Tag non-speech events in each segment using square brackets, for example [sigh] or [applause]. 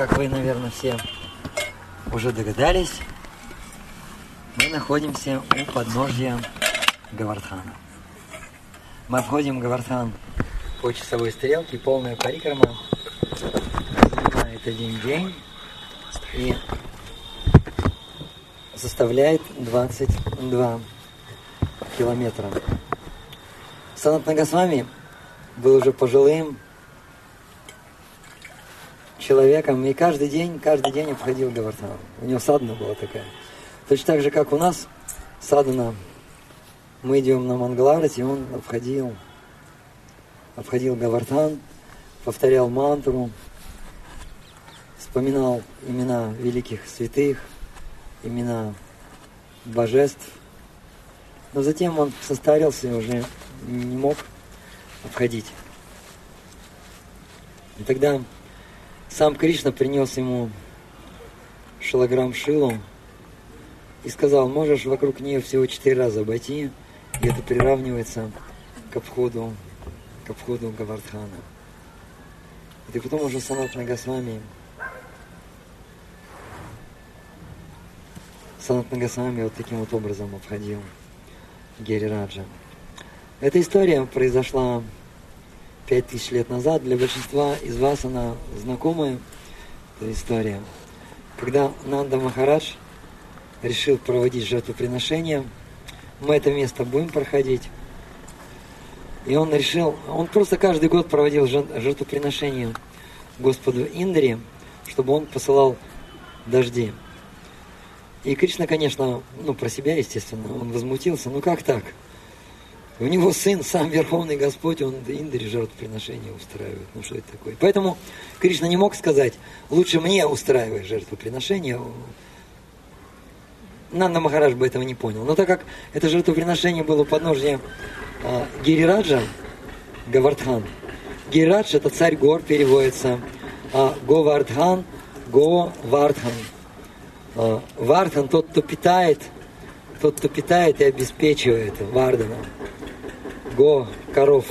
как вы, наверное, все уже догадались, мы находимся у подножья Гавардхана. Мы обходим Гавардхан по часовой стрелке, полная парикрама. Занимает один день и составляет 22 километра. Санат Нагасвами был уже пожилым человеком, и каждый день, каждый день обходил Гавардхан. У него садна была такая. Точно так же, как у нас садана, мы идем на Мангаларас, и он обходил, обходил Гавардхан, повторял мантру, вспоминал имена великих святых, имена божеств. Но затем он состарился и уже не мог обходить. И тогда сам Кришна принес ему шилограмм шилу и сказал, можешь вокруг нее всего четыре раза обойти, и это приравнивается к обходу, к обходу Гавардхана. И потом уже Санат Нагасвами Санат Нагасвами вот таким вот образом обходил Герираджа. Эта история произошла пять тысяч лет назад. Для большинства из вас она знакомая эта история. Когда Нанда Махарадж решил проводить жертвоприношение, мы это место будем проходить. И он решил, он просто каждый год проводил жертвоприношение Господу Индре, чтобы он посылал дожди. И Кришна, конечно, ну, про себя, естественно, он возмутился. Ну, как так? У него сын, сам Верховный Господь, он Индре жертвоприношение устраивает. Ну что это такое? Поэтому Кришна не мог сказать, лучше мне устраивай жертвоприношение. Нанда Махарадж бы этого не понял. Но так как это жертвоприношение было у подножья э, Гирираджа, Гавардхан, Гирирадж это царь гор, переводится, а Говардхан, Говардхан. А, Вардхан тот, кто питает, тот, кто питает и обеспечивает Вардана го коров.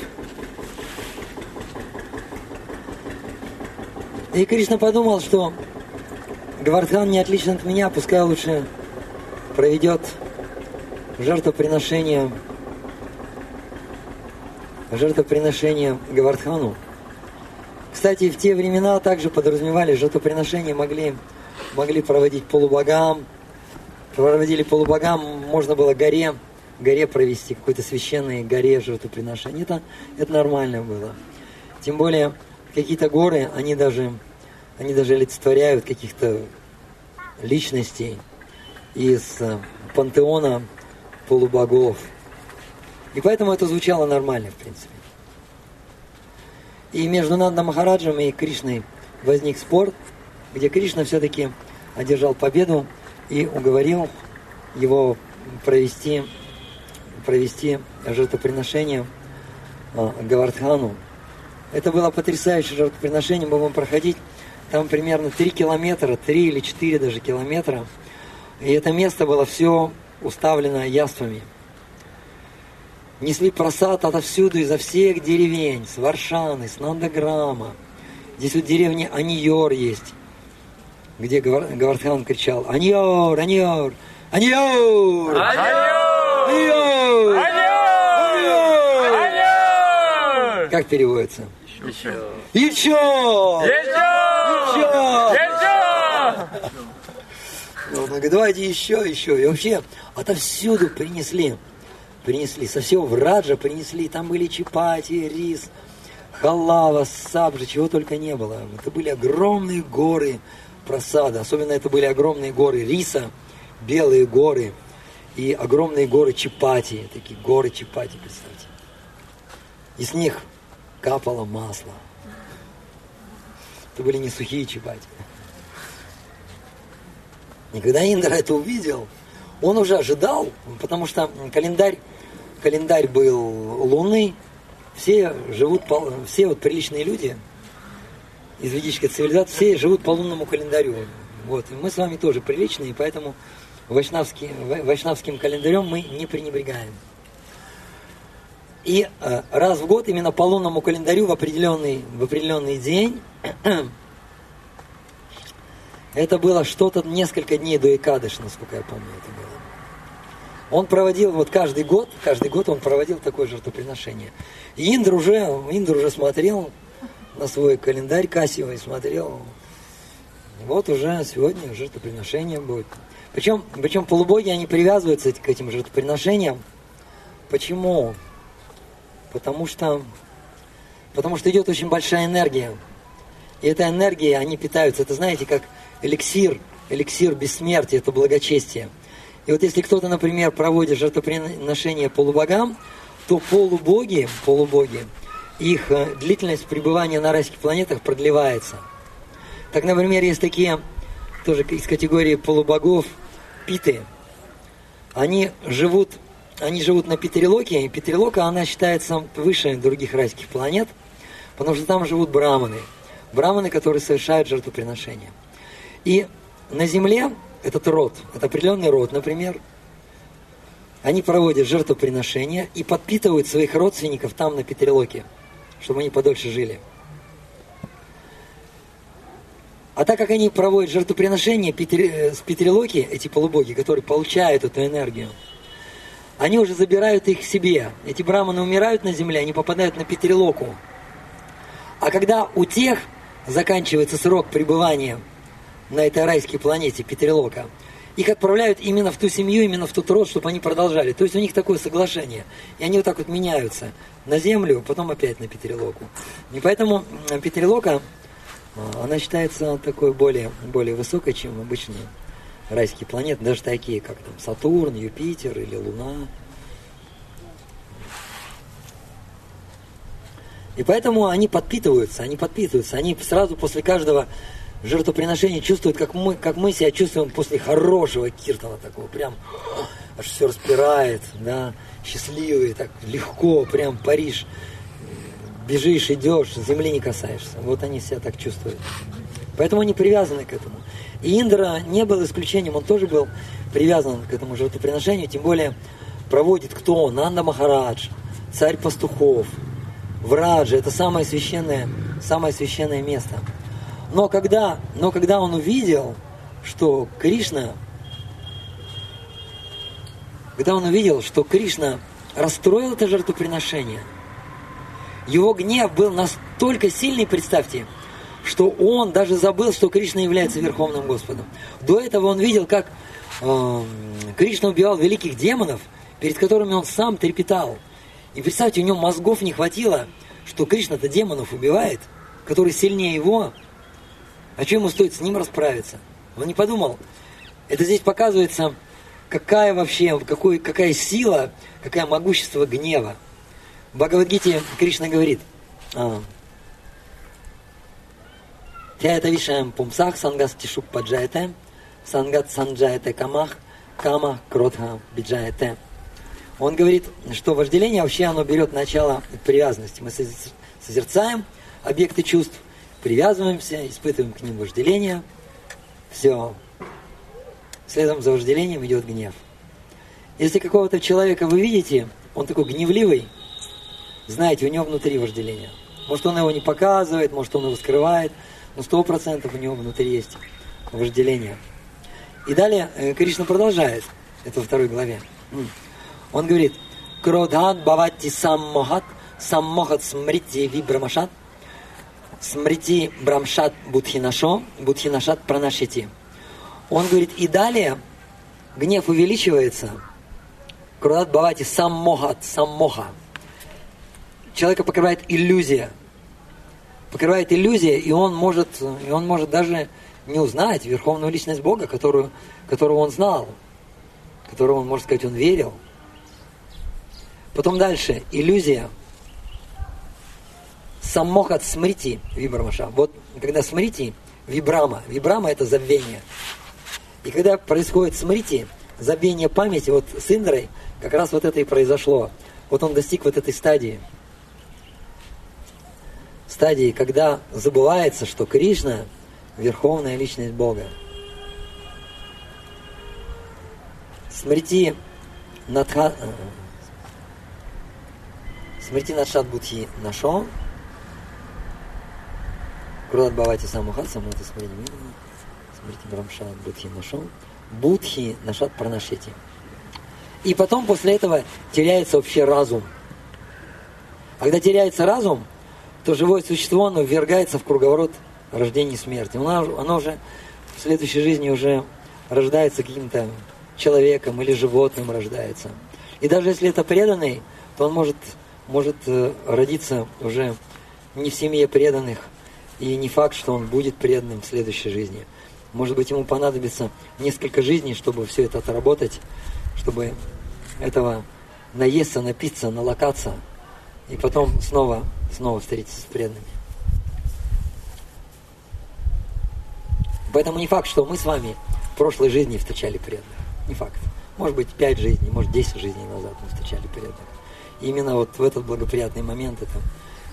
И Кришна подумал, что Гавардхан не отличен от меня, пускай лучше проведет жертвоприношение, жертвоприношение Гавардхану. Кстати, в те времена также подразумевали, жертвоприношения могли, могли проводить полубогам, проводили полубогам, можно было горе горе провести, какой-то священной горе жертвоприношение. Это, это нормально было. Тем более, какие-то горы, они даже, они даже олицетворяют каких-то личностей из э, пантеона полубогов. И поэтому это звучало нормально, в принципе. И между Нанда Махараджем и Кришной возник спор, где Кришна все-таки одержал победу и уговорил его провести провести жертвоприношение а, Гавардхану. Это было потрясающее жертвоприношение, мы будем проходить там примерно 3 километра, 3 или 4 даже километра. И это место было все уставлено яствами. Несли просад отовсюду, изо всех деревень, с Варшаны, с Нандаграма. Здесь вот деревня Аниор есть, где Гавардхан кричал «Аньор! Аньор! Аньор! Аньор!» Как переводится? Еще. Еще! Еще! Еще! Ну, говорит, давайте еще, еще. И вообще отовсюду принесли. Принесли. Со всего Враджа принесли. Там были чапати, рис, халава, сабжи, чего только не было. Это были огромные горы просада. Особенно это были огромные горы риса, белые горы и огромные горы чапати. Такие горы чапати, представьте. И с них капало масло. Это были не сухие чапати. И когда Индра это увидел, он уже ожидал, потому что календарь, календарь был лунный, все живут, по, все вот приличные люди из ведической цивилизации, все живут по лунному календарю. Вот. И мы с вами тоже приличные, поэтому вайшнавским, вайшнавским календарем мы не пренебрегаем. И э, раз в год именно по лунному календарю в определенный, в определенный день [clears throat] Это было что-то несколько дней до Икадыш, насколько я помню, это было. Он проводил вот каждый год, каждый год он проводил такое жертвоприношение. И Индр уже, Индр уже смотрел на свой календарь Кассиевый, смотрел, вот уже сегодня жертвоприношение будет. Причем, причем полубоги, они привязываются к этим жертвоприношениям. Почему? Потому что, потому что идет очень большая энергия. И эта энергия, они питаются. Это знаете, как эликсир, эликсир бессмертия, это благочестие. И вот если кто-то, например, проводит жертвоприношение полубогам, то полубоги, полубоги, их э, длительность пребывания на райских планетах продлевается. Так, например, есть такие, тоже из категории полубогов, питы. Они живут, они живут на Питерелоке, и Питерелока, она считается выше других райских планет, потому что там живут браманы. Браманы, которые совершают жертвоприношения. И на Земле этот род, это определенный род, например, они проводят жертвоприношения и подпитывают своих родственников там, на Петрилоке, чтобы они подольше жили. А так как они проводят жертвоприношения э, с Петрилоки, эти полубоги, которые получают эту энергию, они уже забирают их себе. Эти браманы умирают на земле, они попадают на Петрилоку. А когда у тех заканчивается срок пребывания на этой райской планете Петрилока, их отправляют именно в ту семью, именно в тот род, чтобы они продолжали. То есть у них такое соглашение. И они вот так вот меняются на Землю, потом опять на Петрилоку. И поэтому Петрилока, а, она считается такой более, более высокой, чем обычные райские планеты, даже такие, как там Сатурн, Юпитер или Луна. И поэтому они подпитываются, они подпитываются, они сразу после каждого жертвоприношение чувствует, как мы, как мы себя чувствуем после хорошего киртана такого, прям аж все распирает, да, счастливый, так легко, прям Париж, бежишь, идешь, земли не касаешься. Вот они себя так чувствуют. Поэтому они привязаны к этому. И Индра не был исключением, он тоже был привязан к этому жертвоприношению, тем более проводит кто? Нанда Махарадж, царь пастухов, Враджа, это самое священное, самое священное место – но когда, но когда он увидел, что Кришна, когда он увидел, что Кришна расстроил это жертвоприношение, его гнев был настолько сильный, представьте, что он даже забыл, что Кришна является Верховным Господом. До этого он видел, как э, Кришна убивал великих демонов, перед которыми он сам трепетал. И представьте, у него мозгов не хватило, что Кришна-то демонов убивает, который сильнее его, а что ему стоит с ним расправиться? Он не подумал. Это здесь показывается, какая вообще, какой, какая сила, какая могущество гнева. В Бхагавадгите Кришна говорит, а, Тяйта вишаем пумсах сангас тишук паджаете, сангат санджаете камах, кама кротха биджаете. Он говорит, что вожделение вообще оно берет начало от привязанности. Мы созерцаем объекты чувств, привязываемся, испытываем к ним вожделение. Все. Следом за вожделением идет гнев. Если какого-то человека вы видите, он такой гневливый, знаете, у него внутри вожделение. Может, он его не показывает, может, он его скрывает, но сто процентов у него внутри есть вожделение. И далее э, Кришна продолжает, это во второй главе. Он говорит, Кродхан бавати саммохат, саммохат смрити вибрамашат, Смрити Брамшат Будхинашо, Будхинашат Пранашити. Он говорит, и далее гнев увеличивается. Крудат Бавати сам мохат, сам моха. Человека покрывает иллюзия. Покрывает иллюзия, и он может, и он может даже не узнать верховную личность Бога, которую, которого он знал, которого он, можно сказать, он верил. Потом дальше, иллюзия – самохат смрити вибрамаша. Вот когда смрити, вибрама. Вибрама это забвение. И когда происходит смрити, забвение памяти, вот с Индрой как раз вот это и произошло. Вот он достиг вот этой стадии. Стадии, когда забывается, что Кришна – верховная личность Бога. Смрити Надха... Э, смрити Надшат Будхи нашел – Крулат Бавати Самуха, Самута Смрити Смрити Брамшат Будхи нашел. Будхи Нашат Пранашети. И потом после этого теряется вообще разум. Когда теряется разум, то живое существо, оно ввергается в круговорот рождения и смерти. Оно, оно уже в следующей жизни уже рождается каким-то человеком или животным рождается. И даже если это преданный, то он может, может э, родиться уже не в семье преданных, и не факт, что он будет преданным в следующей жизни. Может быть, ему понадобится несколько жизней, чтобы все это отработать, чтобы этого наесться, напиться, налокаться, и потом снова, снова встретиться с преданными. Поэтому не факт, что мы с вами в прошлой жизни встречали преданных. Не факт. Может быть, пять жизней, может, десять жизней назад мы встречали преданных. И именно вот в этот благоприятный момент это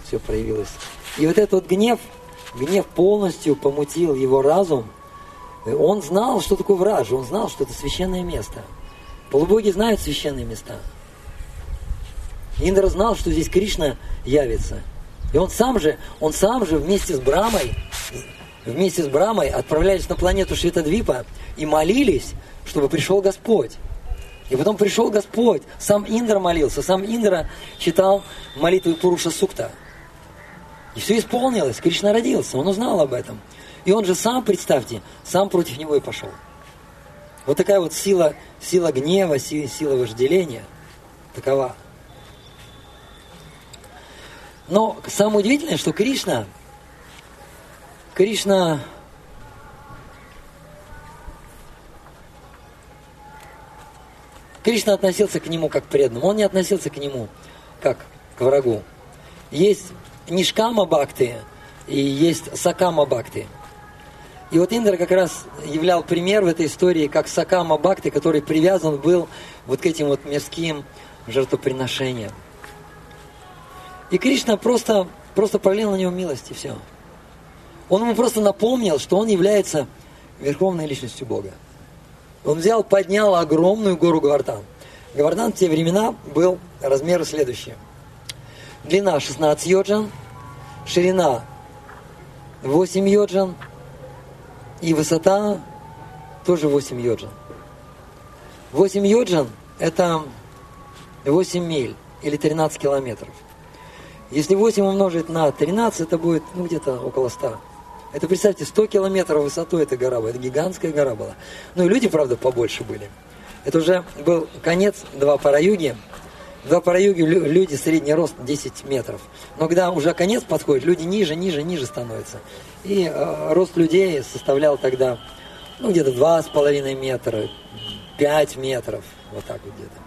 все проявилось. И вот этот вот гнев, гнев полностью помутил его разум. Он знал, что такое враж, он знал, что это священное место. Полубоги знают священные места. Индра знал, что здесь Кришна явится. И он сам же, он сам же вместе с Брамой, вместе с Брамой отправлялись на планету Шветадвипа и молились, чтобы пришел Господь. И потом пришел Господь, сам Индра молился, сам Индра читал молитвы Пуруша Сукта. И все исполнилось, Кришна родился, он узнал об этом. И он же сам, представьте, сам против него и пошел. Вот такая вот сила, сила гнева, сила вожделения, такова. Но самое удивительное, что Кришна, Кришна Кришна относился к нему как к преданному. Он не относился к нему как к врагу. Есть Нишкама Бхакти и есть Сакама Бхакти. И вот Индра как раз являл пример в этой истории, как Сакама Бхакти, который привязан был вот к этим вот мирским жертвоприношениям. И Кришна просто, просто пролил на него милость, и все. Он ему просто напомнил, что он является верховной личностью Бога. Он взял, поднял огромную гору Гавардан. Гавардан в те времена был размеры следующие. Длина 16 йоджан, ширина 8 йоджан и высота тоже 8 йоджан. 8 йоджан – это 8 миль или 13 километров. Если 8 умножить на 13, это будет ну, где-то около 100. Это, представьте, 100 километров высотой эта гора была. Это гигантская гора была. Ну и люди, правда, побольше были. Это уже был конец два параюги. Два параюги люди средний рост 10 метров. Но когда уже конец подходит, люди ниже, ниже, ниже становятся. И э, рост людей составлял тогда ну, где-то 2,5 метра, 5 метров. Вот так вот где-то.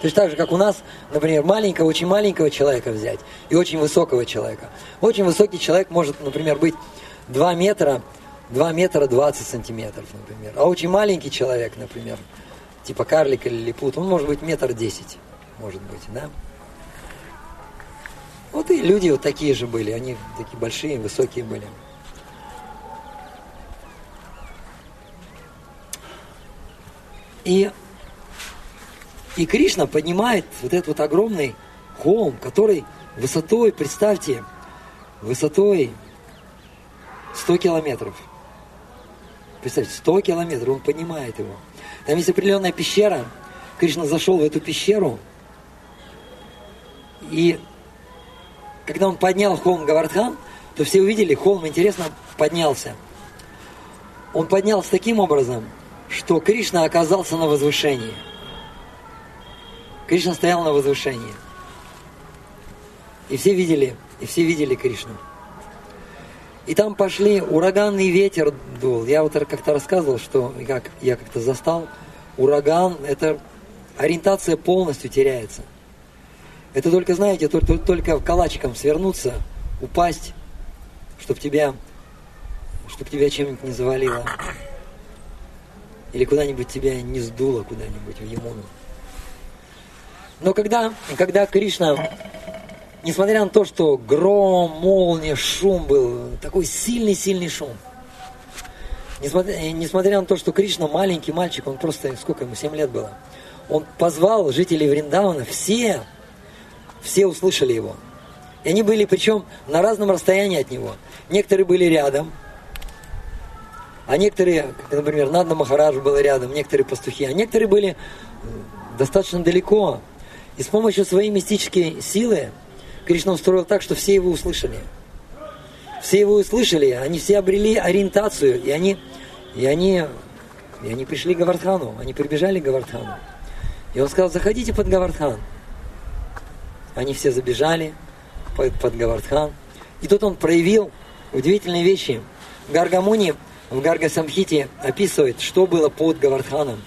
То есть так же, как у нас, например, маленького, очень маленького человека взять и очень высокого человека. Очень высокий человек может, например, быть 2 метра, 2 метра 20 сантиметров, например. А очень маленький человек, например, типа карлик или липут, он может быть метр десять, может быть, да? Вот и люди вот такие же были, они такие большие, высокие были. И и Кришна поднимает вот этот вот огромный холм, который высотой, представьте, высотой 100 километров. Представьте, 100 километров, он поднимает его. Там есть определенная пещера. Кришна зашел в эту пещеру, и когда он поднял холм Гавардхан, то все увидели, холм, интересно, поднялся. Он поднялся таким образом, что Кришна оказался на возвышении – Кришна стоял на возвышении. И все видели, и все видели Кришну. И там пошли, ураганный ветер дул. Я вот как-то рассказывал, что как, я как-то застал, ураган, это ориентация полностью теряется. Это только, знаете, только, только калачиком свернуться, упасть, чтобы тебя, чтобы тебя чем-нибудь не завалило. Или куда-нибудь тебя не сдуло куда-нибудь в Емуну. Но когда, когда Кришна, несмотря на то, что гром, молния, шум был, такой сильный-сильный шум, несмотря, несмотря на то, что Кришна маленький мальчик, он просто, сколько ему, 7 лет было, он позвал жителей Вриндавана, все, все услышали его. И они были, причем, на разном расстоянии от него. Некоторые были рядом, А некоторые, как, например, Надна Махарадж был рядом, некоторые пастухи, а некоторые были достаточно далеко. И с помощью своей мистической силы Кришна устроил так, что все его услышали. Все его услышали, они все обрели ориентацию, и они, и они, и они пришли к Гавардхану, они прибежали к Гавардхану. И он сказал, заходите под Гавардхан. Они все забежали под, под Гавардхан. И тут он проявил удивительные вещи. Гаргамуни в Гарга Самхите описывает, что было под Гавардханом.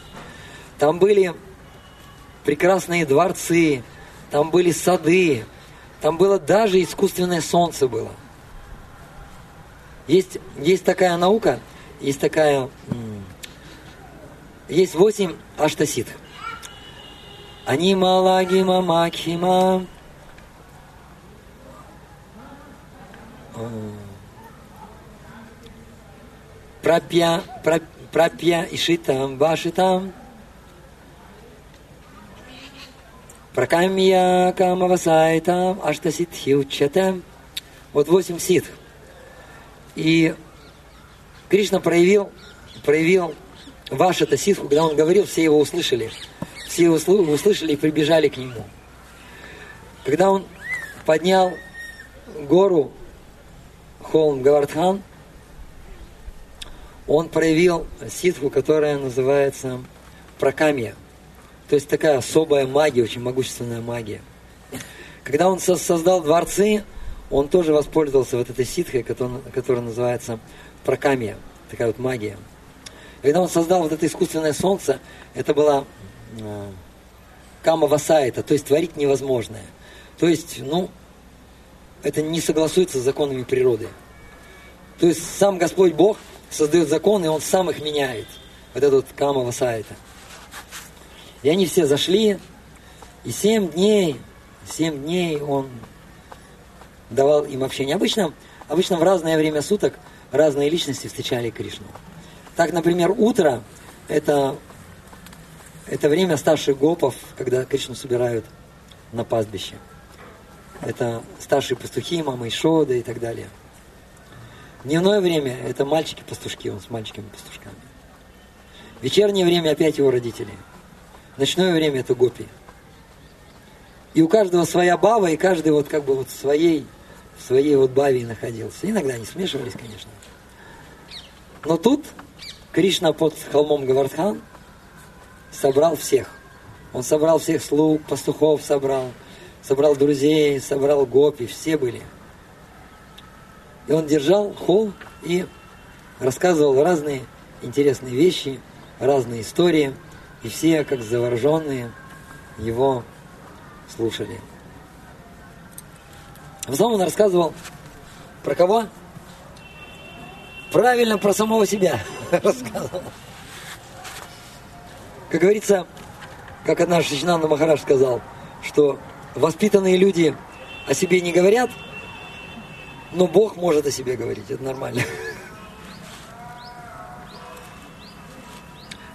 Там были прекрасные дворцы, там были сады, там было даже искусственное солнце было. Есть, есть такая наука, есть такая... Есть восемь аштасит. Они малагима макхима. Прапья, прапья ишитам вашитам. Пракамья камавасайтам аштаситхи учатам. Вот восемь ситх. И Кришна проявил, проявил ваш это ситху, когда он говорил, все его услышали. Все его услышали и прибежали к нему. Когда он поднял гору холм Гавардхан, он проявил ситху, которая называется прокамия. То есть такая особая магия, очень могущественная магия. Когда он создал дворцы, он тоже воспользовался вот этой ситхой, которая, называется прокамия, такая вот магия. Когда он создал вот это искусственное солнце, это была э, кама васайта, то есть творить невозможное. То есть, ну, это не согласуется с законами природы. То есть сам Господь Бог создает законы, и Он сам их меняет. Вот этот вот кама васайта. И они все зашли, и семь дней, семь дней Он давал им общение. Обычно, обычно в разное время суток разные личности встречали Кришну. Так, например, утро – это, это время старших гопов, когда Кришну собирают на пастбище. Это старшие пастухи, мама Ишода и так далее. Дневное время – это мальчики-пастушки, он с мальчиками-пастушками. Вечернее время опять его родители. Ночное время – это гопи. И у каждого своя баба, и каждый вот как бы вот своей в своей вот баве находился. Иногда они смешивались, конечно. Но тут Кришна под холмом Гавардхан собрал всех. Он собрал всех слуг, пастухов собрал, собрал друзей, собрал гопи, все были. И он держал холм и рассказывал разные интересные вещи, разные истории, и все, как завороженные, его слушали. В основном он рассказывал про кого? Правильно, про самого себя [laughs] рассказывал. Как говорится, как однажды Шичнанда Махараш сказал, что воспитанные люди о себе не говорят, но Бог может о себе говорить, это нормально. [laughs]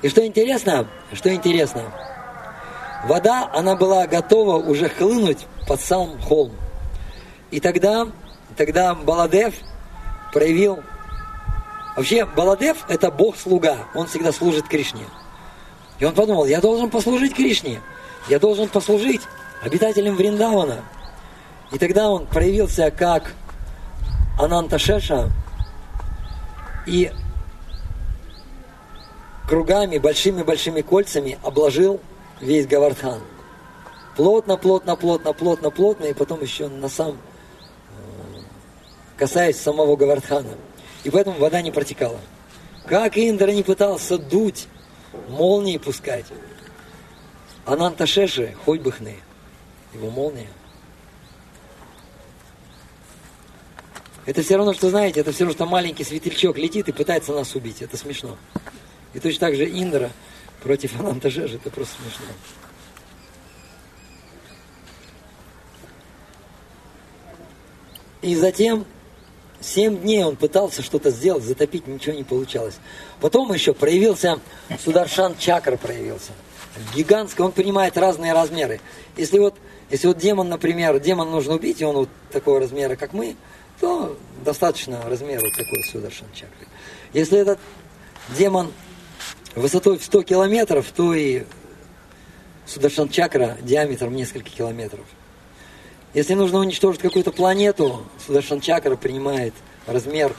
И что интересно, что интересно, вода, она была готова уже хлынуть под сам холм. И тогда, тогда Баладев проявил... Вообще, Баладев – это бог-слуга, он всегда служит Кришне. И он подумал, я должен послужить Кришне, я должен послужить обитателям Вриндавана. И тогда он проявился как Ананта Шеша и кругами, большими-большими кольцами обложил весь Гавардхан. Плотно, плотно, плотно, плотно, плотно, и потом еще на сам касаясь самого Гавардхана. И поэтому вода не протекала. Как Индра не пытался дуть, молнии пускать. Ананта Шеши, хоть бы хны, его молния. Это все равно, что, знаете, это все равно, что маленький светлячок летит и пытается нас убить. Это смешно. И точно так же Индра против Ананта Шеши, это просто смешно. И затем Семь дней он пытался что-то сделать, затопить, ничего не получалось. Потом еще проявился, Сударшан Чакра проявился. Гигантский, он принимает разные размеры. Если вот, если вот демон, например, демон нужно убить, и он вот такого размера, как мы, то достаточно размера такой Сударшан Чакры. Если этот демон высотой в 100 километров, то и Сударшан чакра диаметром несколько километров. Если нужно уничтожить какую-то планету, Сударшан чакра принимает размер,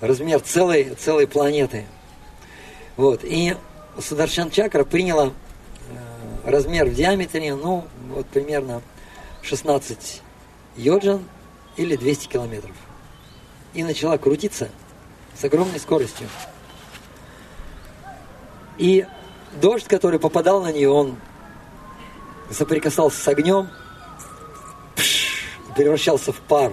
размер целой, целой планеты. Вот. И Сударшан чакра приняла э, размер в диаметре, ну, вот примерно 16 йоджан или 200 километров. И начала крутиться с огромной скоростью. И дождь, который попадал на нее, он соприкасался с огнем, превращался в пар.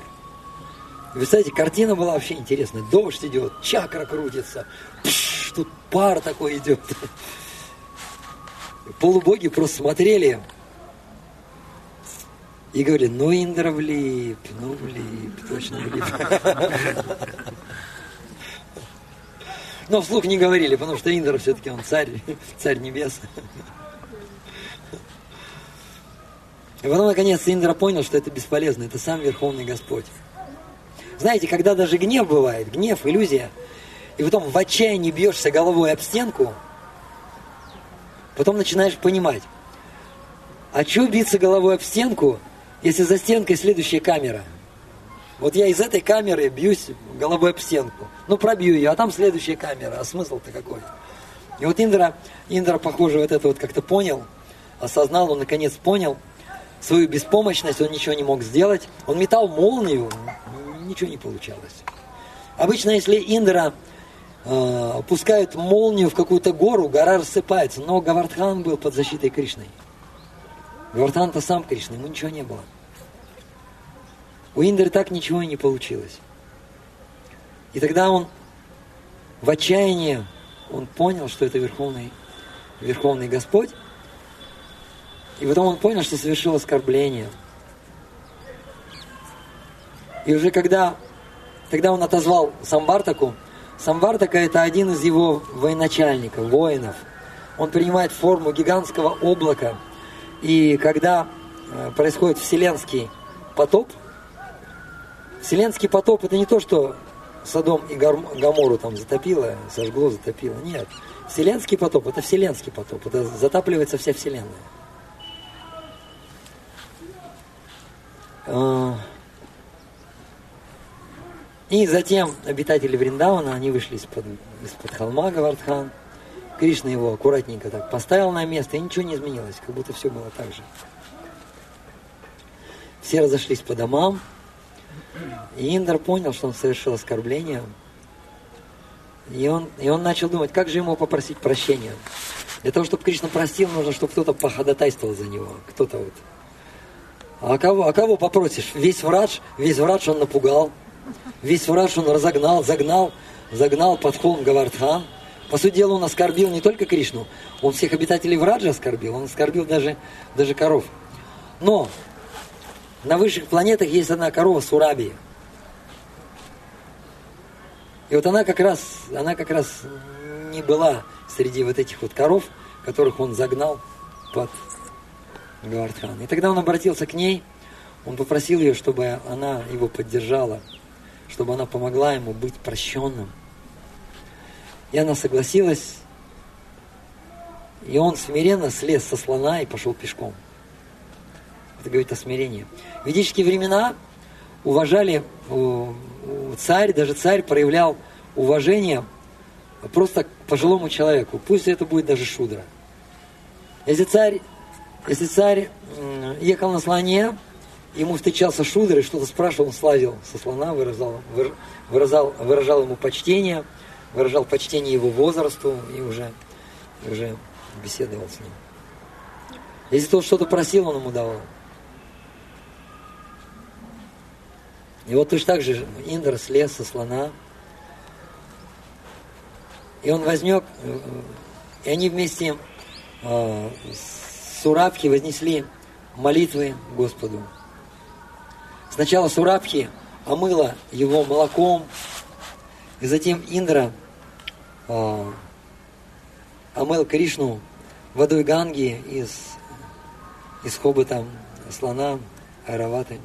Вы знаете, картина была вообще интересная. Дождь идет, чакра крутится, пш, тут пар такой идет. Полубоги просто смотрели и говорили, ну Индра влип, ну влип, точно влип. Но вслух не говорили, потому что Индра все-таки он царь, [laughs] царь небес. И потом, наконец, Индра понял, что это бесполезно, это сам Верховный Господь. Знаете, когда даже гнев бывает, гнев, иллюзия, и потом в отчаянии бьешься головой об стенку, потом начинаешь понимать, а что биться головой об стенку, если за стенкой следующая камера? Вот я из этой камеры бьюсь головой об стенку. Ну, пробью ее, а там следующая камера. А смысл-то какой? И вот Индра, Индра, похоже, вот это вот как-то понял, осознал, он наконец понял – свою беспомощность, он ничего не мог сделать. Он метал молнию, ничего не получалось. Обычно, если Индра э, пускают молнию в какую-то гору, гора рассыпается. Но Гавардхан был под защитой Кришны. Гавардхан-то сам Кришна, ему ничего не было. У Индры так ничего и не получилось. И тогда он в отчаянии, он понял, что это Верховный, Верховный Господь, и потом он понял, что совершил оскорбление. И уже когда, когда он отозвал Самбартаку, Самбартака это один из его военачальников, воинов. Он принимает форму гигантского облака. И когда э, происходит вселенский потоп, вселенский потоп это не то, что Садом и Гамору там затопило, сожгло, затопило. Нет. Вселенский потоп это вселенский потоп. Это затапливается вся вселенная. А, и затем обитатели Вриндавана, они вышли из-под, из-под холма Гавардхан. Кришна его аккуратненько так поставил на место, и ничего не изменилось, как будто все было так же. Все разошлись по домам, и Индр понял, что он совершил оскорбление. И он, и он начал думать, как же ему попросить прощения. Для того, чтобы Кришна простил, нужно, чтобы кто-то походатайствовал за него. Кто-то вот а кого, а кого попросишь? Весь врач, весь врач он напугал. Весь врач он разогнал, загнал, загнал под холм Гавардхан. По сути дела, он оскорбил не только Кришну, он всех обитателей Враджа оскорбил, он оскорбил даже, даже коров. Но на высших планетах есть одна корова Сураби. И вот она как раз, она как раз не была среди вот этих вот коров, которых он загнал под Гавардхан. И тогда он обратился к ней, он попросил ее, чтобы она его поддержала, чтобы она помогла ему быть прощенным. И она согласилась, и он смиренно слез со слона и пошел пешком. Это говорит о смирении. В ведические времена уважали, царь, даже царь проявлял уважение просто к пожилому человеку. Пусть это будет даже шудра. Если царь если царь ехал на слоне, ему встречался шудр и что-то спрашивал, он слазил со слона, выражал, выражал, выражал ему почтение, выражал почтение его возрасту и уже, уже беседовал с ним. Если тот что-то просил, он ему давал. И вот точно так же Индра слез со слона, и он возник, э, и они вместе э, с Сурабхи вознесли молитвы Господу. Сначала Сурабхи омыла его молоком, и затем Индра э, омыл Кришну водой Ганги из, из хобота слона Айраваты.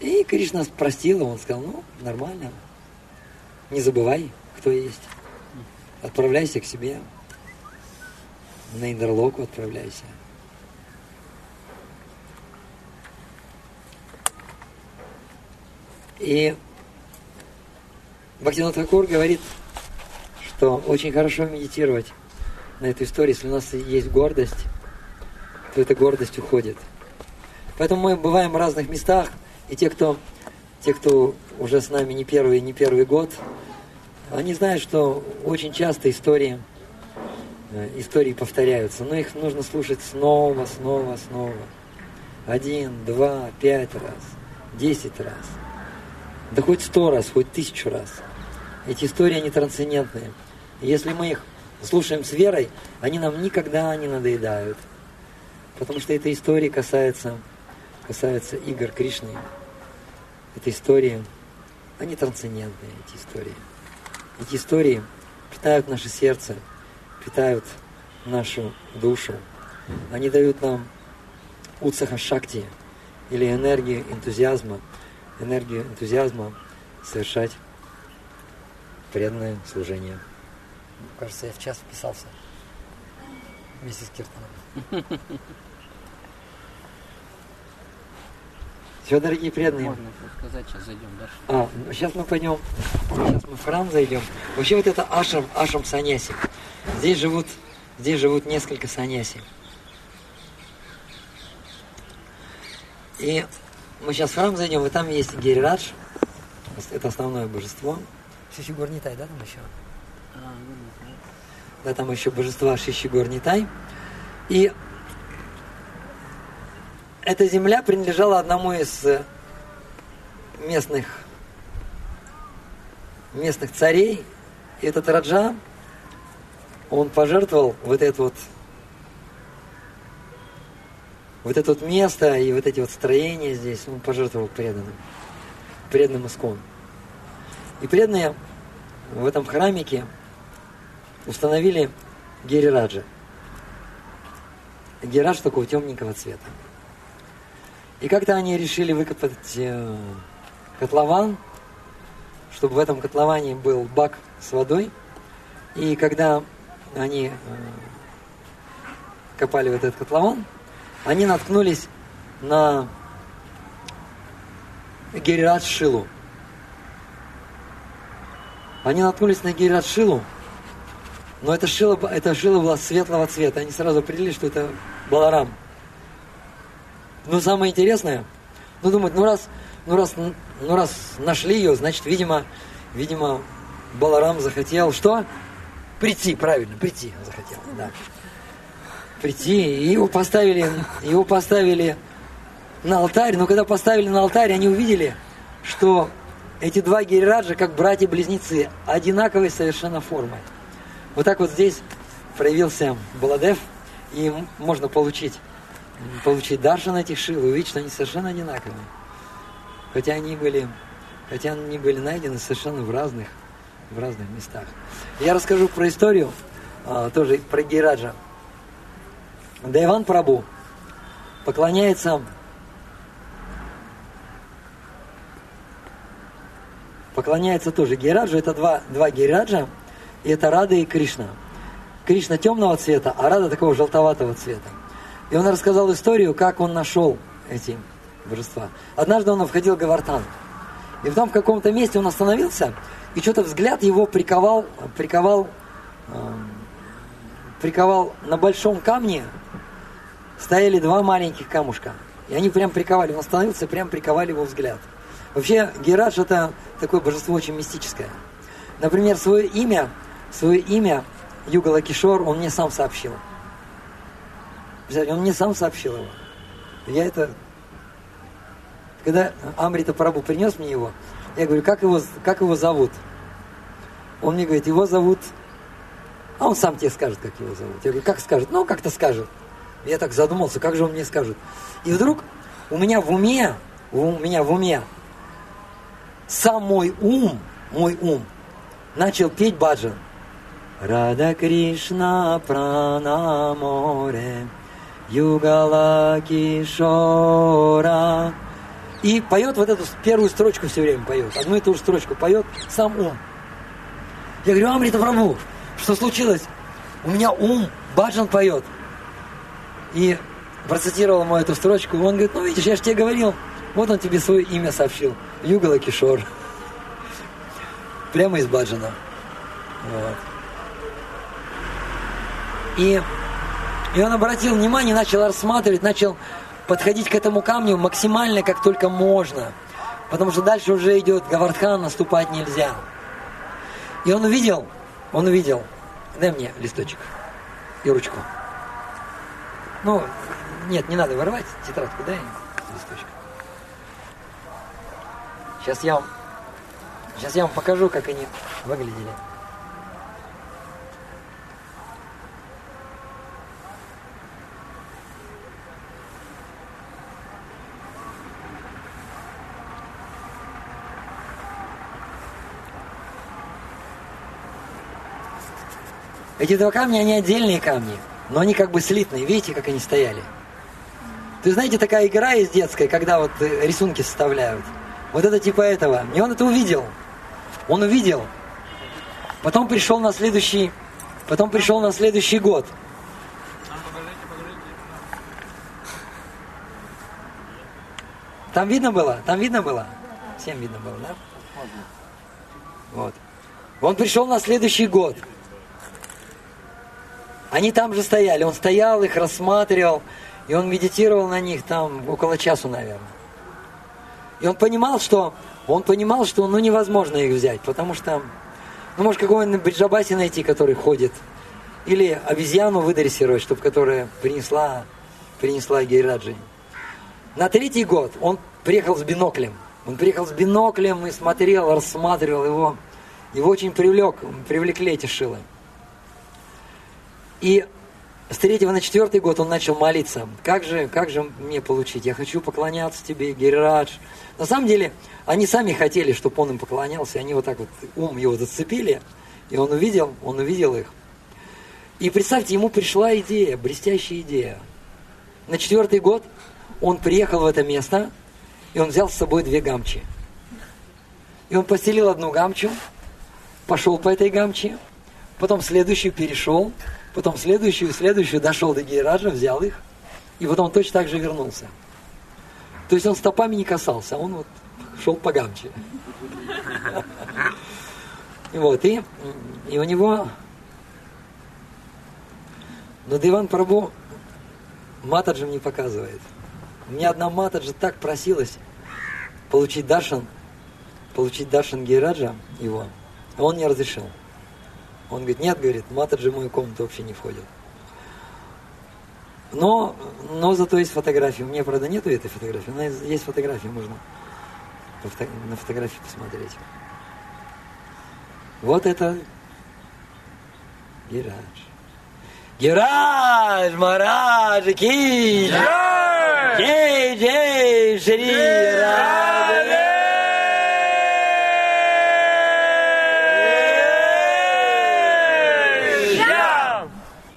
И Кришна простил его, он сказал, ну, нормально, не забывай, кто есть. Отправляйся к себе, на Индерлоку отправляйся. И Бхактинат Хакур говорит, что очень хорошо медитировать на эту историю, если у нас есть гордость, то эта гордость уходит. Поэтому мы бываем в разных местах, и те, кто, те, кто уже с нами не первый, не первый год, они знают, что очень часто истории, э, истории повторяются, но их нужно слушать снова, снова, снова. Один, два, пять раз, десять раз. Да хоть сто раз, хоть тысячу раз. Эти истории, они трансцендентные. если мы их слушаем с верой, они нам никогда не надоедают. Потому что эта история касается, касается игр Кришны. Это истории, они трансцендентные, эти истории. Эти истории питают наше сердце, питают нашу душу. Они дают нам уцаха шакти, или энергию энтузиазма, энергию энтузиазма совершать преданное служение. Кажется, я в час вписался вместе с Киртаном. Все, дорогие преданные. Можно сказать, сейчас зайдем дальше. А, сейчас мы пойдем, сейчас мы в храм зайдем. Вообще вот это ашрам, ашрам саньяси. Здесь живут, здесь живут несколько саньяси. И мы сейчас в храм зайдем, и там есть Гирирадж, это основное божество. Шишигор Нитай, да, там еще? А, Да, там еще божества Шишигор Нитай. И эта земля принадлежала одному из э, местных, местных царей. И этот Раджа, он пожертвовал вот это вот вот это вот место и вот эти вот строения здесь, он пожертвовал преданным, преданным искон. И преданные в этом храмике установили Герираджа. Герадж такого темненького цвета. И как-то они решили выкопать э, котлован, чтобы в этом котловане был бак с водой. И когда они э, копали вот этот котлован, они наткнулись на Герирадж Шилу. Они наткнулись на Герирадж Шилу, но эта шила, эта шила была светлого цвета. Они сразу определили, что это Баларам. Но самое интересное, ну думают, ну раз, ну раз, ну раз нашли ее, значит, видимо, видимо, Баларам захотел что? Прийти, правильно, прийти захотел, да. Прийти, и его поставили, его поставили на алтарь, но когда поставили на алтарь, они увидели, что эти два гирираджа, как братья-близнецы, одинаковой совершенно формы. Вот так вот здесь проявился Баладев, и можно получить, получить даршан этих шил, увидеть, что они совершенно одинаковые. Хотя они были, хотя они были найдены совершенно в разных, в разных местах. Я расскажу про историю, а, тоже про Гираджа. Дайван Прабу поклоняется поклоняется тоже Гераджу. Это два, два Гераджа, и это Рада и Кришна. Кришна темного цвета, а Рада такого желтоватого цвета. И он рассказал историю, как он нашел эти божества. Однажды он входил в Гавартан. И потом в каком-то месте он остановился, и что-то взгляд его приковал, приковал, э, приковал на большом камне стояли два маленьких камушка. И они прям приковали, он остановился, прям приковали его взгляд. Вообще, Герадж это такое божество очень мистическое. Например, свое имя, свое имя Югала Кишор он мне сам сообщил. Он мне сам сообщил его. Я это... Когда Амрита Прабу принес мне его, я говорю, как его, как его зовут? Он мне говорит, его зовут... А он сам тебе скажет, как его зовут. Я говорю, как скажет? Ну, как-то скажет. Я так задумался, как же он мне скажет. И вдруг у меня в уме, у меня в уме сам мой ум, мой ум, начал петь баджан. Рада Кришна Пранаморе Югала Кишора И поет вот эту первую строчку все время поет. Одну и ту же строчку поет сам ум. Я говорю, Амрита Прабу, что случилось? У меня ум, Баджан поет. И процитировал ему эту строчку. Он говорит, ну видишь, я же тебе говорил, вот он тебе свое имя сообщил. Югала Кишор. [laughs] Прямо из Баджана. Вот. И, и он обратил внимание, начал рассматривать, начал подходить к этому камню максимально, как только можно. Потому что дальше уже идет Гавардхан, наступать нельзя. И он увидел, он увидел, дай мне листочек и ручку. Ну, нет, не надо вырывать тетрадку, дай листочек. Сейчас я вам, сейчас я вам покажу, как они выглядели. Эти два камня, они отдельные камни, но они как бы слитные. Видите, как они стояли? Ты знаете, такая игра есть детская, когда вот э, рисунки составляют. Вот это типа этого. И он это увидел. Он увидел. Потом пришел на следующий, потом пришел на следующий год. Там видно было? Там видно было? Всем видно было, да? Вот. Он пришел на следующий год. Они там же стояли. Он стоял, их рассматривал, и он медитировал на них там около часу, наверное. И он понимал, что он понимал, что ну невозможно их взять, потому что ну, может, какого-нибудь бриджабаси найти, который ходит. Или обезьяну выдрессировать, чтобы которая принесла, принесла Гейраджи. На третий год он приехал с биноклем. Он приехал с биноклем и смотрел, рассматривал его. Его очень привлек, привлекли эти шилы. И с третьего на четвертый год он начал молиться. Как же, как же мне получить? Я хочу поклоняться тебе, Гирирадж. На самом деле, они сами хотели, чтобы он им поклонялся. Они вот так вот ум его зацепили. И он увидел, он увидел их. И представьте, ему пришла идея, блестящая идея. На четвертый год он приехал в это место, и он взял с собой две гамчи. И он постелил одну гамчу, пошел по этой гамче, потом следующую перешел, потом следующую, следующую, дошел до Гейраджа, взял их, и потом точно так же вернулся. То есть он стопами не касался, он вот шел по гамче. Вот, и, и у него... Но Диван Прабу Матаджи не показывает. У меня одна Матаджи так просилась получить Дашан, получить Дашан Гейраджа его, а он не разрешил. Он говорит, нет, говорит, Матаджи в мою комнату вообще не входит. Но, но зато есть фотографии. У меня, правда, нету этой фотографии, но есть фотографии, можно на фотографии посмотреть. Вот это Гирадж. Гирадж, Марадж, Ки! Джей! Джей, Шри